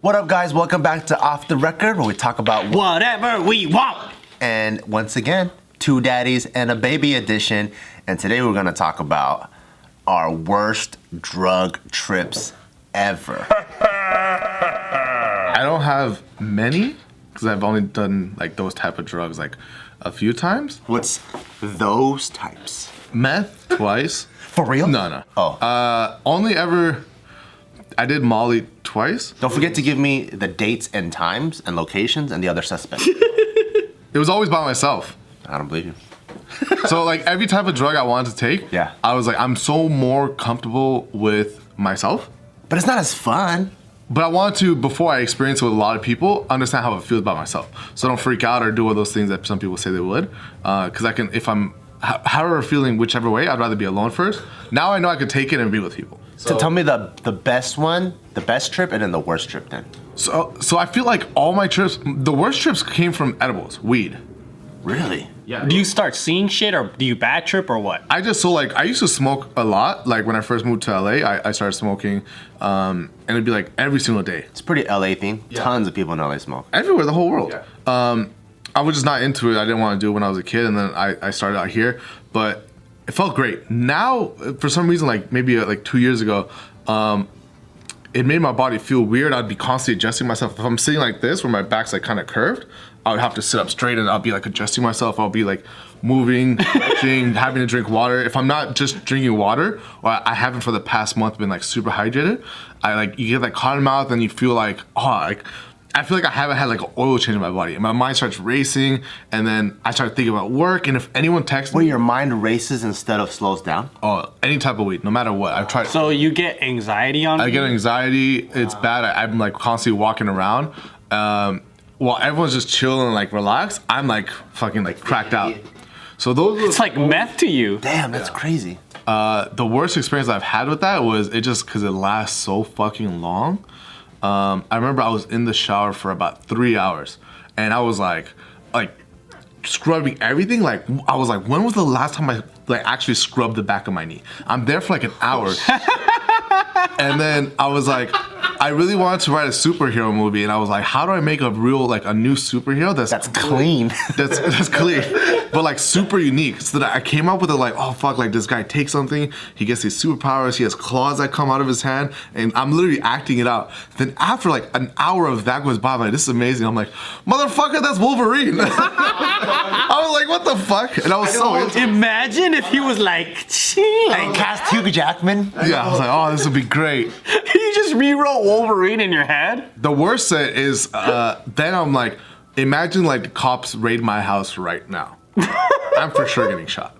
What up, guys? Welcome back to Off the Record, where we talk about. Whatever we want. And once again, two daddies and a baby edition. And today we're gonna talk about our worst drug trips ever. I don't have many because I've only done like those type of drugs like a few times. What's those types? Meth twice. For real? No, no. Oh. Uh, only ever. I did Molly twice. Don't forget to give me the dates and times and locations and the other suspect. It was always by myself. I don't believe you. So like every type of drug I wanted to take, Yeah. I was like, I'm so more comfortable with myself. But it's not as fun. But I want to, before I experience it with a lot of people, understand how it feels by myself. So I don't freak out or do all those things that some people say they would. Because I can, if I'm, however feeling whichever way, I'd rather be alone first. Now I know I could take it and be with people. So tell me the the best one, the best trip, and then the worst trip. Then. So, so I feel like all my trips, the worst trips came from edibles, weed. Really? Yeah. Do you start seeing shit or do you bad trip or what? I just so like I used to smoke a lot. Like when I first moved to LA, I, I started smoking, um, and it'd be like every single day, It's pretty LA thing. Tons of people in LA smoke. everywhere, the whole world. Um, I was just not into it. I didn't want to do it when I was a kid, and then I, I started out here, but it felt great. Now, for some reason, like maybe uh, like two years ago, um, it made my body feel weird. I'd be constantly adjusting myself. If I'm sitting like this, where my back's like kind of curved, I would have to sit up straight and I'll be like adjusting myself. I'll be like moving, having to drink water. If I'm not just drinking water, or I haven't for the past month been like super hydrated, I like you get that cotton mouth and you feel like oh like. I feel like I haven't had like an oil change in my body, and my mind starts racing, and then I start thinking about work. And if anyone texts Where me, your mind races instead of slows down. oh, any type of weed, no matter what, I've tried. So you get anxiety on it? I get weed? anxiety. It's bad. I, I'm like constantly walking around. Um, while everyone's just chilling and like relaxed, I'm like fucking like cracked out. So those It's like meth to you. Damn, that's crazy. uh, the worst experience I've had with that was it just because it lasts so fucking long. Um, I remember I was in the shower for about three hours, and I was like, like scrubbing everything. Like I was like, when was the last time I like actually scrubbed the back of my knee? I'm there for like an hour, and then I was like, I really wanted to write a superhero movie, and I was like, how do I make a real like a new superhero that's That's clean. that's that's clear, but like super unique. So that I came up with it like, oh fuck, like this guy takes something, he gets these superpowers, he has claws that come out of his hand, and I'm literally acting it out. Then after like an hour of that goes by, I'm like, this is amazing. I'm like, motherfucker, that's Wolverine. I was like, what the fuck? And I was so into Imagine if he was like, chill. and cast Hugh Jackman. yeah, I was like, oh, this would be great. you just rewrote Wolverine in your head? The worst set is uh, then I'm like, imagine like cops raid my house right now. I'm for sure getting shot.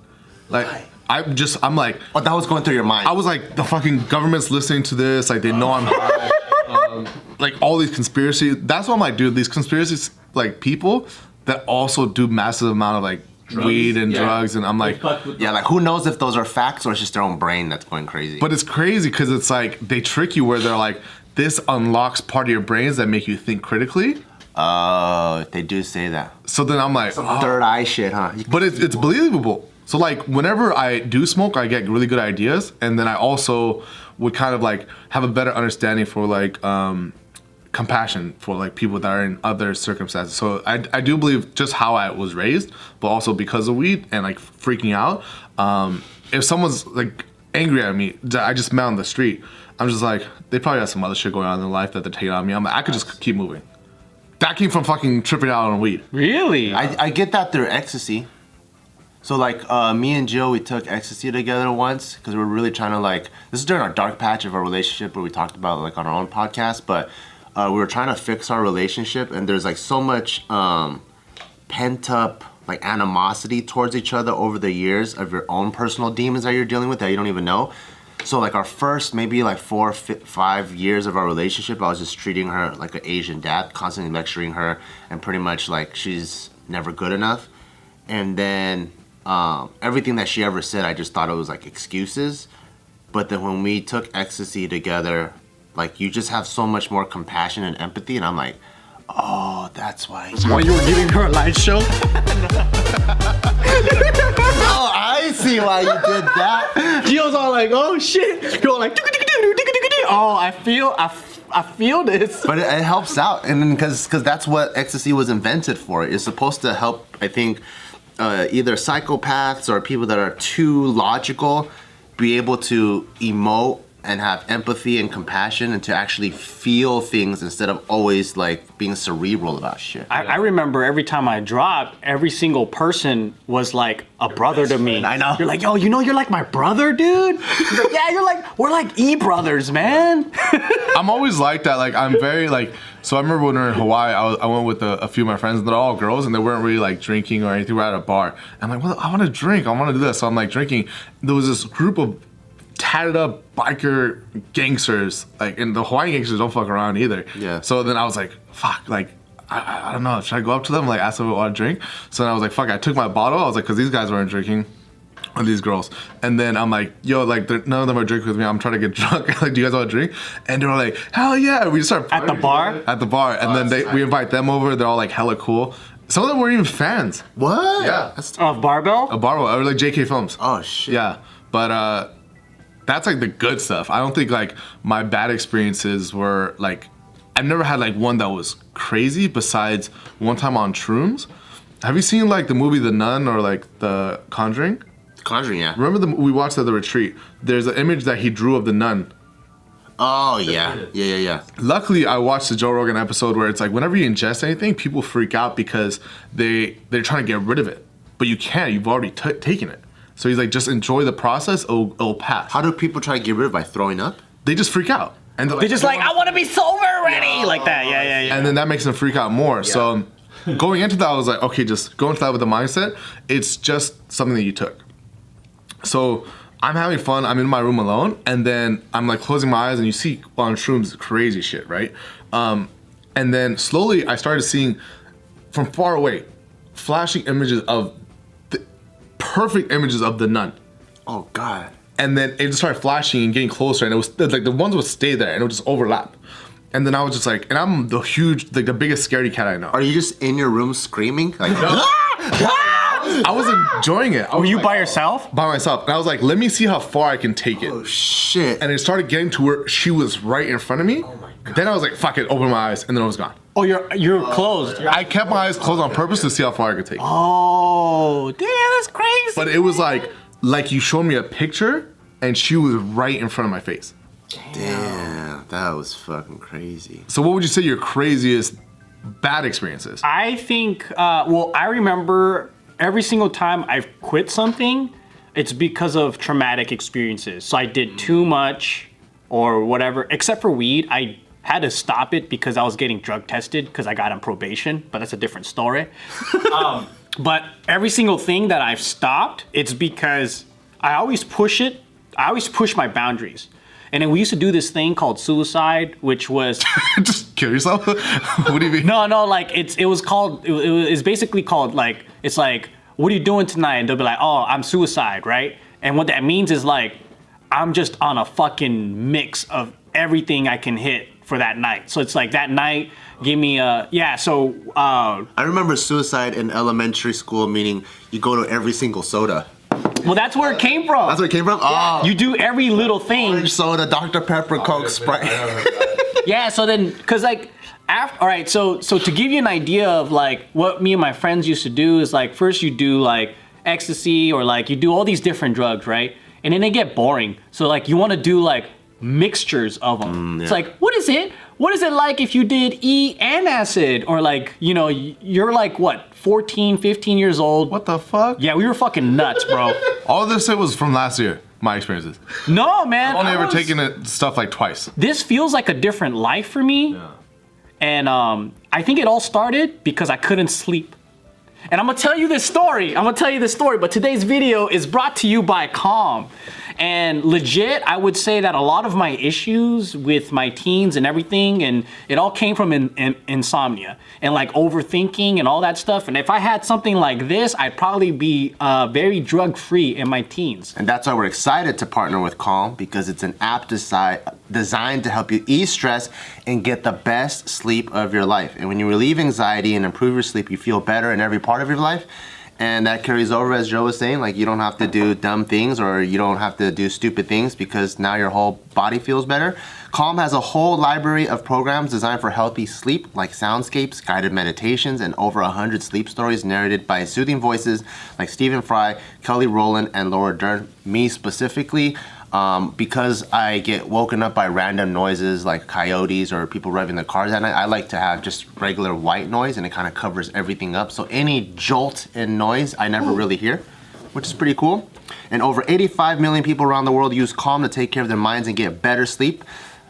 Like I'm just I'm like What that was going through your mind? I was like the fucking government's listening to this like they know I'm high. um, like all these conspiracy. That's why I'm like, dude, these conspiracies like people that also do massive amount of like weed and drugs, and I'm like. yeah, like who knows if those are facts or it's just their own brain that's going crazy. But it's crazy because it's like they trick you where they're like, this unlocks part of your brains that make you think critically. oh, they do say that. So then I'm like, oh. Third eye shit, huh? But it's, it's believable. So like whenever I do smoke, I get really good ideas, and then I also would kind of like have a better understanding for like um, compassion for like people that are in other circumstances. So I, I do believe just how I was raised, but also because of weed and like freaking out. Um, if someone's like angry at me, that I just met on the street, I'm just like they probably have some other shit going on in their life that they're taking on me. I'm like I could just keep moving. That came from fucking tripping out on weed. Really? I, I get that through ecstasy. So like uh, me and Jill, we took ecstasy together once because we were really trying to like. This is during our dark patch of our relationship where we talked about like on our own podcast, but uh, we were trying to fix our relationship, and there's like so much um, pent up like animosity towards each other over the years of your own personal demons that you're dealing with that you don't even know. So like our first maybe like four, fi- five years of our relationship, I was just treating her like an Asian dad, constantly lecturing her, and pretty much like she's never good enough. And then um, everything that she ever said, I just thought it was like excuses. But then when we took ecstasy together, like you just have so much more compassion and empathy, and I'm like, oh, that's why. While you were giving her a light show? Oh, I see why you did that. Gio's all like, oh shit. You're all like. Oh, I feel, I, f- I feel this. but it, it helps out, and because because that's what ecstasy was invented for. It's supposed to help, I think, uh, either psychopaths or people that are too logical be able to emote and have empathy and compassion and to actually feel things instead of always like being cerebral about shit. I, I remember every time I dropped, every single person was like a brother to me. I know. You're like, yo, you know, you're like my brother, dude. He's like, yeah, you're like, we're like e brothers, man. I'm always like that. Like I'm very like. So I remember when we were in Hawaii, I, was, I went with a, a few of my friends, and they're all girls, and they weren't really like drinking or anything. We're at a bar. I'm like, well, I want to drink. I want to do this. So I'm like drinking. There was this group of tatted up biker gangsters, like, and the Hawaiian gangsters don't fuck around either. Yeah. So then I was like, fuck, like. I- I, I don't know. Should I go up to them like ask them if they want to drink? So then I was like, fuck. I took my bottle. I was like, because these guys weren't drinking on these girls. And then I'm like, yo, like none of them are drinking with me. I'm trying to get drunk. like, do you guys want to drink? And they were like, hell yeah. We just start At the bar? At the bar. And then they we invite them over. They're all like hella cool. Some of them weren't even fans. what? Yeah. That's, Of barbell? A bar or like JK Films. oh shit. Yeah. But uh that's like the good stuff. I don't think like my bad experiences were like I've never had like one that was crazy besides one time on Shrooms. Have you seen like the movie The Nun or like The Conjuring? Conjuring, yeah. Remember the we watched at the retreat. There's an image that he drew of the nun. Oh yeah, yeah, yeah, yeah. Luckily, I watched the Joe Rogan episode where it's like whenever you ingest anything, people freak out because they they're trying to get rid of it, but you can't. You've already t- taken it. So he's like, just enjoy the process. It'll, it'll pass. How do people try to get rid of it by throwing up? they just freak out, and they're They're just like, I want to be sober already. Like that. Yeah, yeah, yeah. and then that makes them freak out more. So going into that, I was like, okay, just go into that with the mindset. It's just something that you took. So I'm having fun. I'm in my room alone, and then I'm like closing my eyes, and you see on shrooms crazy shit, right? Um, and then slowly I started seeing from far away flashing images of the perfect images of the nun Oh god. and then it just started flashing and getting closer, and it was like the ones would stay there and it would just overlap. And then I was just like, and I'm the huge, like the biggest scaredy cat I know. Are you just in your room screaming? Like, ah! I was enjoying it. I Were was you like, by yourself? by myself? And I was like, let me see how far I can take it. oh shit. And it started getting to where she was right in front of me. Oh my god. Then I was like, fuck it, open my eyes, and then it was gone. Oh, you're you're closed. I kept my eyes closed on purpose to see how far I could take it. Oh, damn, that's crazy. But it was like, like you showed me a picture, and she was right in front of my face. Damn, that was fucking crazy. So what would you say your craziest bad experiences? I think, uh, well, I remember every single time I've quit something, it's because of traumatic experiences. So I did too much or whatever, except for weed. I had to stop it because I was getting drug tested because I got on probation, but that's a different story. um, but every single thing that I've stopped, it's because I always push it. I always push my boundaries. And then we used to do this thing called suicide, which was Just kill yourself? what do you mean? no, no, like it's it was called it, it was it's basically called like it's like what are you doing tonight? And they'll be like, oh, I'm suicide, right? And what that means is like I'm just on a fucking mix of everything I can hit for that night. So it's like that night, give me a yeah. So uh, I remember suicide in elementary school, meaning you go to every single soda. Well, that's where it came from. That's where it came from? Oh, you do every little thing. orange soda, Dr. Pepper, Coke, oh, Sprite. Yeah, so then, cause like, after, all right, so so to give you an idea of like what me and my friends used to do is like first you do like ecstasy or like you do all these different drugs, right? And then they get boring. So like you want to do like mixtures of them. Mm, it's like what is it? What is it like if you did E and acid or like you know you're like what 14, 15 years old? What the fuck? Yeah, we were fucking nuts, bro. All this shit was from last year, my experiences. no, man. I've only I ever was- taken it stuff like twice. this feels like a different life for me. Yeah. And um, I think it all started because I couldn't sleep. And I'm gonna tell you this story. I'm gonna tell you this story, but today's video is brought to you by Calm. And legit, I would say that a lot of my issues with my teens and everything, and it all came from in, in- insomnia and like overthinking and all that stuff. And if I had something like this, I'd probably be uh, very drug free in my teens. And that's why we're excited to partner with Calm because it's an app desi- designed to help you ease stress and get the best sleep of your life. And when you relieve anxiety and improve your sleep, you feel better in every part of your life. And that carries over, as Joe was saying, like you don't have to do dumb things or you don't have to do stupid things because now your whole body feels better. Calm has a whole library of programs designed for healthy sleep, like soundscapes, guided meditations, and over 100 sleep stories narrated by soothing voices like Stephen Fry, Kelly Rowland, and Laura Dern. Me specifically, um, because I get woken up by random noises like coyotes or people revving their cars at night, I like to have just regular white noise and it kind of covers everything up. So any jolt in noise, I never really hear, which is pretty cool. And over 85 million people around the world use Calm to take care of their minds and get better sleep.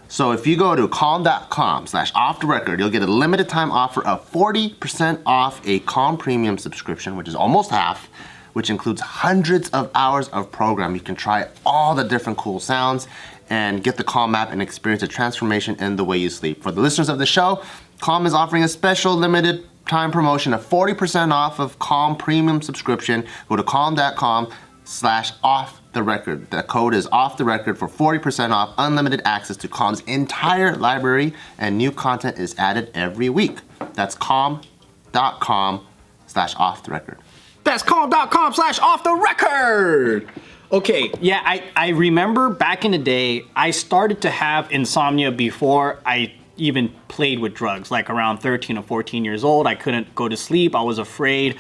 So if you go to calm.com slash off the record, you'll get a limited time offer of 40% off a Calm Premium subscription, which is almost half which includes hundreds of hours of program. You can try all the different cool sounds and get the Calm app and experience a transformation in the way you sleep. For the listeners of the show, Calm is offering a special limited time promotion of 40% off of Calm premium subscription. Go to calm.com slash off the record. The code is off the record for 40% off unlimited access to Calm's entire library and new content is added every week. That's calm.com slash off the record. That's calm.com slash off the record. Okay, yeah, I, I remember back in the day, I started to have insomnia before I even played with drugs. Like around 13 or 14 years old, I couldn't go to sleep. I was afraid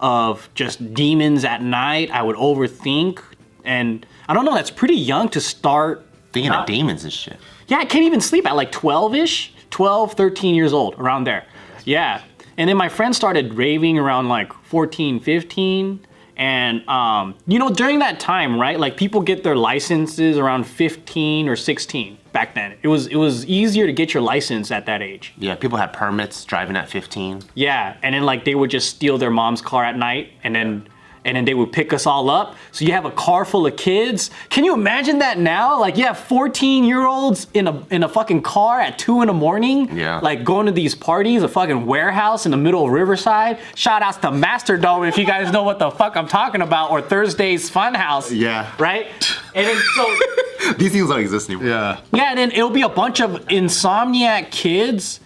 of just demons at night. I would overthink. And I don't know, that's pretty young to start. Thinking of demons and shit. Yeah, I can't even sleep at like 12 ish, 12, 13 years old, around there. Yeah. And then my friends started raving around like 14, 15. And, um, you know, during that time, right? Like people get their licenses around 15 or 16 back then. It was, it was easier to get your license at that age. Yeah, people had permits driving at 15. Yeah. And then like they would just steal their mom's car at night and then and then they would pick us all up. So you have a car full of kids. Can you imagine that now? Like you have 14 year olds in a in a fucking car at two in the morning. Yeah. Like going to these parties, a fucking warehouse in the middle of Riverside. Shout outs to Masterdome if you guys know what the fuck I'm talking about, or Thursday's Funhouse. Yeah. Right? And then so These things don't exist anymore. Yeah. yeah, and then it'll be a bunch of insomniac kids.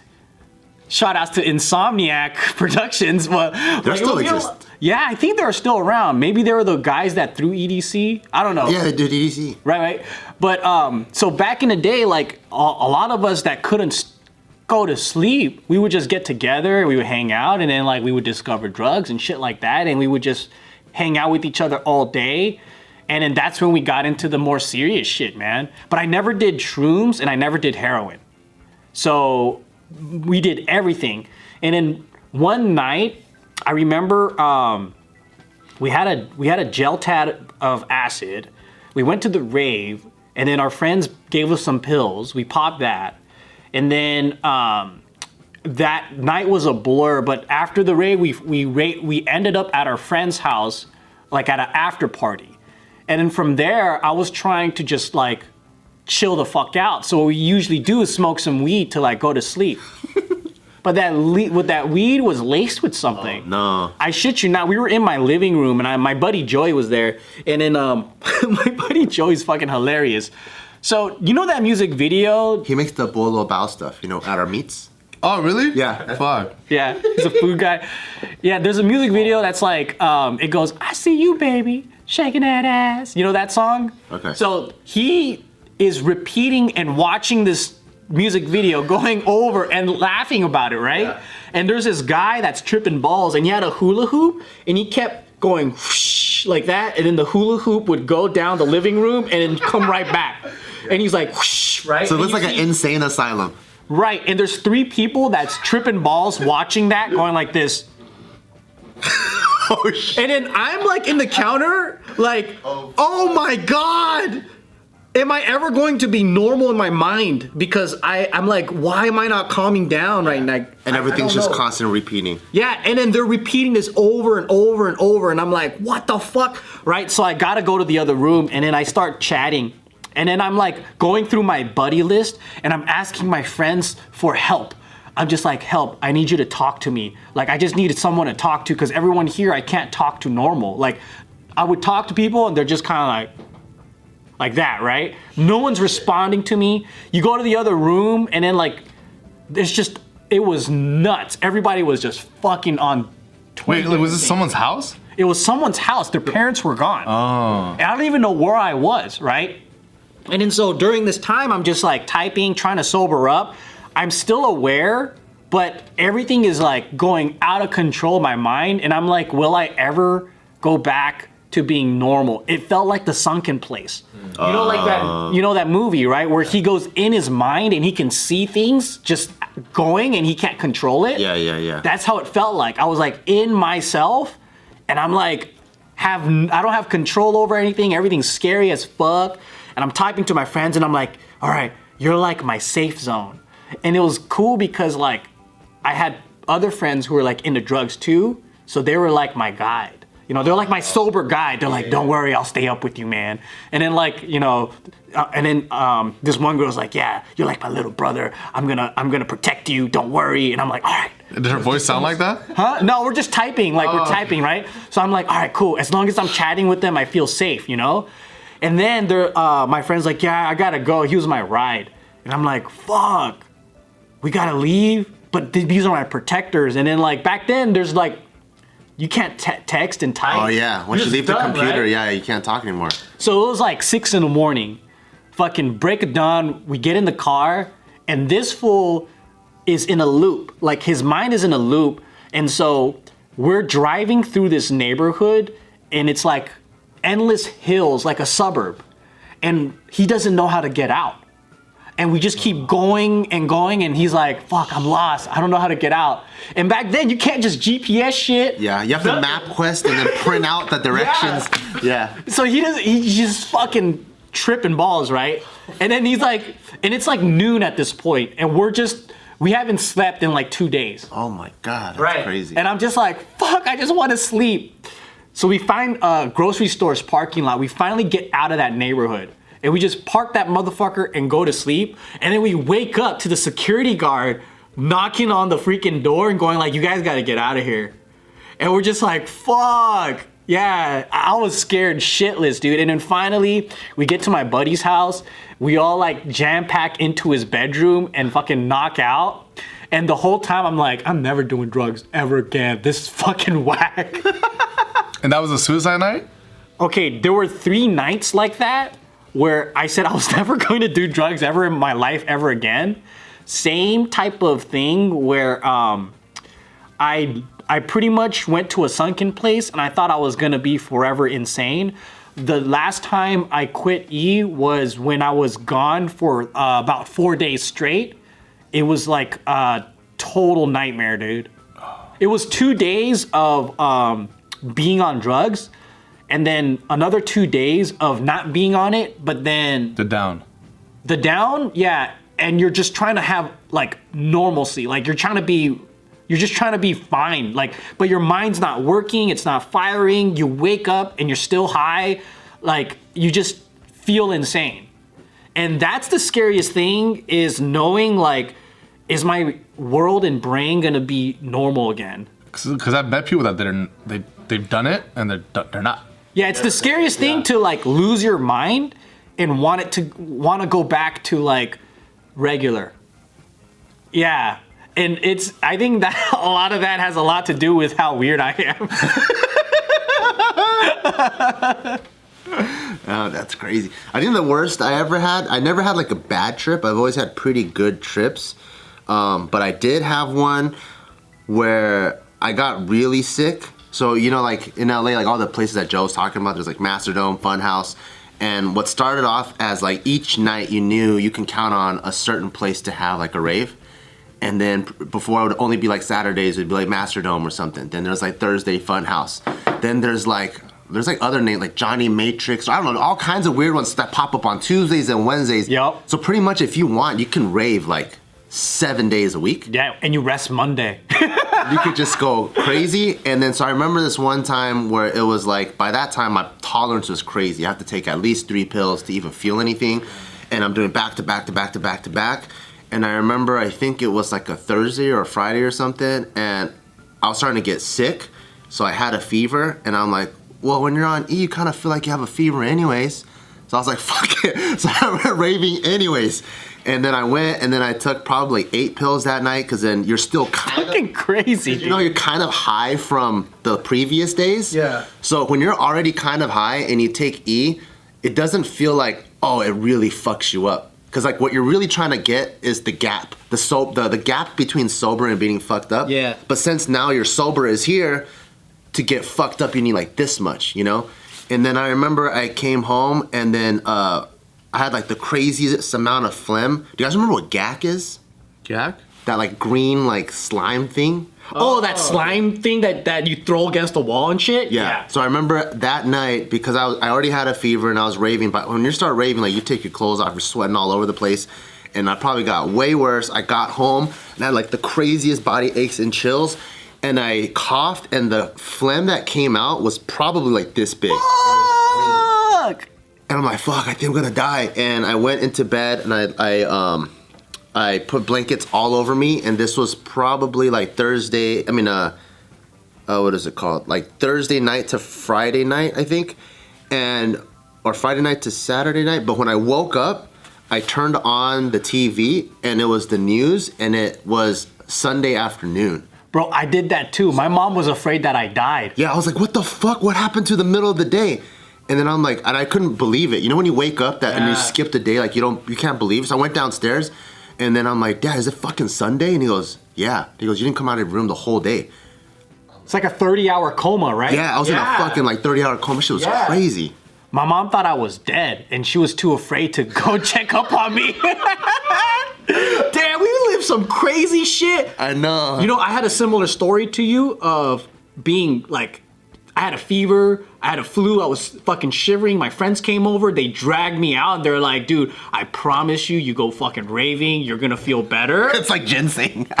Shout outs to Insomniac Productions. But They like, still it'll a- exist. Yeah, I think they're still around. Maybe they were the guys that threw EDC. I don't know. Yeah, they do EDC. Right, right. But um, so back in the day, like a, a lot of us that couldn't go to sleep, we would just get together, we would hang out, and then like we would discover drugs and shit like that, and we would just hang out with each other all day. And then that's when we got into the more serious shit, man. But I never did shrooms and I never did heroin. So we did everything. And then one night, I remember um, we had a we had a gel tab of acid. We went to the rave, and then our friends gave us some pills. We popped that, and then um, that night was a blur. But after the rave, we we we ended up at our friend's house, like at an after party, and then from there, I was trying to just like chill the fuck out. So what we usually do is smoke some weed to like go to sleep. but that le- with that weed was laced with something. No. I shit you not. We were in my living room and I, my buddy Joey was there. And then um, my buddy Joey's fucking hilarious. So you know that music video? He makes the bolo bao stuff, you know, at our meets. Oh, really? Yeah. Fuck. Yeah, he's a food guy. Yeah, there's a music video that's like, um, it goes, I see you, baby, shaking that ass. You know that song? Okay. So he is repeating and watching this music video, going over and laughing about it, right? And there's this guy that's tripping balls, and he had a hula hoop, and he kept going whoosh, like that, and then the hula hoop would go down the living room and then come right back. And he's like, whoosh, right? So it looks like an insane asylum. Right, and there's three people that's tripping balls watching that, going like this. Oh shit. And then I'm like in the counter, like, oh, my god! Am I ever going to be normal in my mind? Because I, I'm like, why am I not calming down right now? And I- I everything's don't just know. constant repeating. Yeah, and then they're repeating this over and over and over, and I'm like, what the fuck? Right? So I gotta go to the other room, and then I start chatting. And then I'm like going through my buddy list, and I'm asking my friends for help. I'm just like, help, I need you to talk to me. Like, I just needed someone to talk to, because everyone here I can't talk to normal. Like, I would talk to people, and they're just kind of like, like that, right? No one's responding to me. You go to the other room, and then like, it's just it was nuts. Everybody was just fucking on. Wait, like, was this someone's house? It was someone's house. Their parents were gone. Oh. And I don't even know where I was, right? And then so during this time, I'm just like typing, trying to sober up. I'm still aware, but everything is like going out of control in my mind. And I'm like, will I ever go back to being normal? It felt like the sunken place. You know, like that, uh. you know, that movie, right? Where he goes in his mind and he can see things just going and he can't control it. Yeah, yeah, yeah. That's how it felt like. I was like in myself, and I'm like, have I don't have control over anything. Everything's scary as fuck. And I'm typing to my friends, and I'm like, all right, you're like my safe zone. And it was cool because like I had other friends who were like into drugs too, so they were like my guide. You know, they're like my sober guide. They're like, don't worry, I'll stay up with you, man. And then like, you know, uh, and then um, this one girl's like, yeah, you're like my little brother. I'm gonna, I'm gonna protect you. Don't worry. And I'm like, all right. Did her voice sound like that? Huh? No, we're just typing. Like we're Oh. typing, right? So I'm like, all right, cool. As long as I'm chatting with them, I feel safe, you know. And then they're, uh, my friend's like, yeah, I gotta go. He was my ride, and I'm like, fuck, we gotta leave. But th- these are my protectors. And then like back then, there's like, you can't te- text and type. Oh yeah, once you You're leave the computer, right? yeah, you can't talk anymore. So it was like six in the morning. Fucking break of dawn. We get in the car, and this fool is in a loop. Like his mind is in a loop. And so we're driving through this neighborhood, and it's like endless hills, like a suburb. And he doesn't know how to get out. And we just keep going and going, and he's like, fuck, I'm lost. I don't know how to get out. And back then, you can't just GPS shit. Yeah, you have to map quest and then print out the directions. Yeah. So he doesn't. He's just fucking tripping balls, right? And then he's like, and it's like noon at this point, and we're just we haven't slept in like two days. Oh my god, that's crazy. And I'm just like, fuck, I just want to sleep. So we find a grocery store's parking lot. We finally get out of that neighborhood. And we just park that motherfucker and go to sleep. And then we wake up to the security guard knocking on the freaking door and going like, you guys gotta get out of here. And we're just like, fuck. Yeah, I was scared shitless, dude. And then finally, we get to my buddy's house. We all like jam pack into his bedroom and fucking knock out. And the whole time, I'm like, I'm never doing drugs ever again. This is fucking whack. And that was a suicide night? okay, there were three nights like that where I said I was never going to do drugs ever in my life ever again. Same type of thing where um, I I pretty much went to a sunken place and I thought I was gonna be forever insane. The last time I quit E was when I was gone for uh, about four days straight. It was like a total nightmare, dude. It was two days of um, being on drugs, and then another two days of not being on it, but then The down. the down, yeah, and you're just trying to have like normalcy. Like you're trying to be you're just trying to be fine. Like but your mind's not working, it's not firing. You wake up and you're still high. Like you just feel insane. And that's the scariest thing is knowing like is my world and brain to be normal again? Because I've met people that they're, they, they've done it and they're, they're not. Yeah, it's the scariest thing to like lose your mind and want it to want to go back to like regular. Yeah. And it's I think that a lot of that has a lot to do with how weird I am. Oh, that's crazy. I think the worst I ever had, I never had like a bad trip. I've always had pretty good trips. Um, but I did have one where I got really sick. So, you know, like in LA, like all the places that Joe was talking about, there's like Master Masterdome, Funhouse. And what started off as like each night you knew you can count on a certain place to have like a rave. And then before it would only be like Saturdays, it'd be like Masterdome or something. Then there's like Thursday Funhouse. Then there's like there's like other names like Johnny Matrix. I don't know, all kinds of weird ones that pop up on Tuesdays and Wednesdays. Yup. So pretty much if you want, you can rave like seven days a week. yeah, and you rest Monday. You could just go crazy. And then so I remember this one time where it was like by that time my tolerance was crazy. I have to take at least three pills to even feel anything. And I'm doing back to back to back to back to back. And I remember I think it was like a Thursday or a Friday or something, and I was starting to get sick. So I had a fever, and I'm like, well, when you're on E, you kind of feel like you have a fever anyways. So I was like, fuck it. So I went raving anyways. And then I went and then I took probably eight pills that night because then you're still kind of Fucking crazy. you know you're kind of high from the previous days. Yeah. So when you're already kind of high and you take E, it doesn't feel like oh it really fucks you up. Cause like what you're really trying to get is the gap, the so the, the gap between sober and being fucked up. Yeah. But since now your sober is here, to get fucked up you need like this much, you know. And then I remember I came home and then uh, I had like the craziest amount of phlegm. Do you guys remember what Gak is? Jack? That like green like slime thing. Oh, oh that slime thing that, that you throw against the wall and shit? Yeah. So I remember that night because I was I already had a fever and I was raving. But when you start raving, like you take your clothes off, you're sweating all over the place. And I probably got way worse. I got home and I had like the craziest body aches and chills. And I coughed, and the phlegm that came out was probably like this big. Fuck! And I'm like, fuck, I think I'm gonna die. And I went into bed and I, I um I put blankets all over me and this was probably like Thursday, I mean uh uh what is it called? Like Thursday night to Friday night, I think. And or Friday night to Saturday night. But when I woke up, I turned on the TV and it was the news and it was Sunday afternoon. Bro, I did that too. My mom was afraid that I died. Yeah, I was like, what the fuck? What happened to the middle of the day? And then I'm like, and I couldn't believe it. You know when you wake up that and you Yeah. skip the day, like you don't, you can't believe. it. So I went downstairs, and then I'm like, Dad, is it fucking Sunday? And he goes, Yeah. He goes, You didn't come out of your room the whole day. It's like a 30 hour coma, right? Yeah, I was in a fucking like 30 hour coma. Shit was Yeah. crazy. My mom thought I was dead and she was too afraid to go check up on me. Damn, we live some crazy shit. I know. You know, I had a similar story to you of being like, I had a fever, I had a flu, I was fucking shivering. My friends came over, they dragged me out, they're like, dude, I promise you, you go fucking raving, you're gonna feel better. it's like ginseng.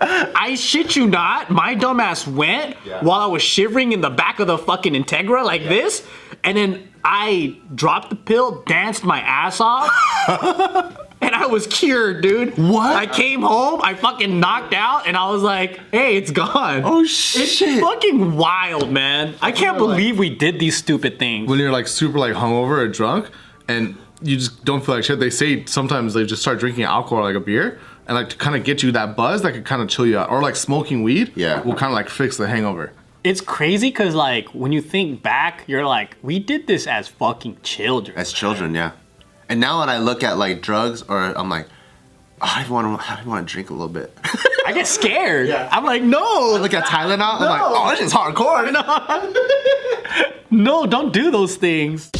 I shit you not, my dumbass went while I was shivering in the back of the fucking Integra like this, and then I dropped the pill, danced my ass off, and I was cured, dude. What? I came home, I fucking knocked out, and I was like, hey, it's gone. oh shit. It's shit. fucking wild, man. I can't remember, like- believe we did these stupid things. When you're like super like hungover or drunk and you just don't feel like shit, they say sometimes they just start drinking alcohol like a beer and like to kind of get you that buzz that could kind of chill you out. Or like smoking weed Yeah. will kind of like fix the hangover. It's crazy because, like, when you think back, you're like, we did this as fucking children. As children, yeah. And now when I look at like drugs, or I'm like, oh, I want to, I want to drink a little bit. I get scared. Yeah. I'm like, no, look at Tylenol. I'm like, oh, this is hardcore. no, don't do those things.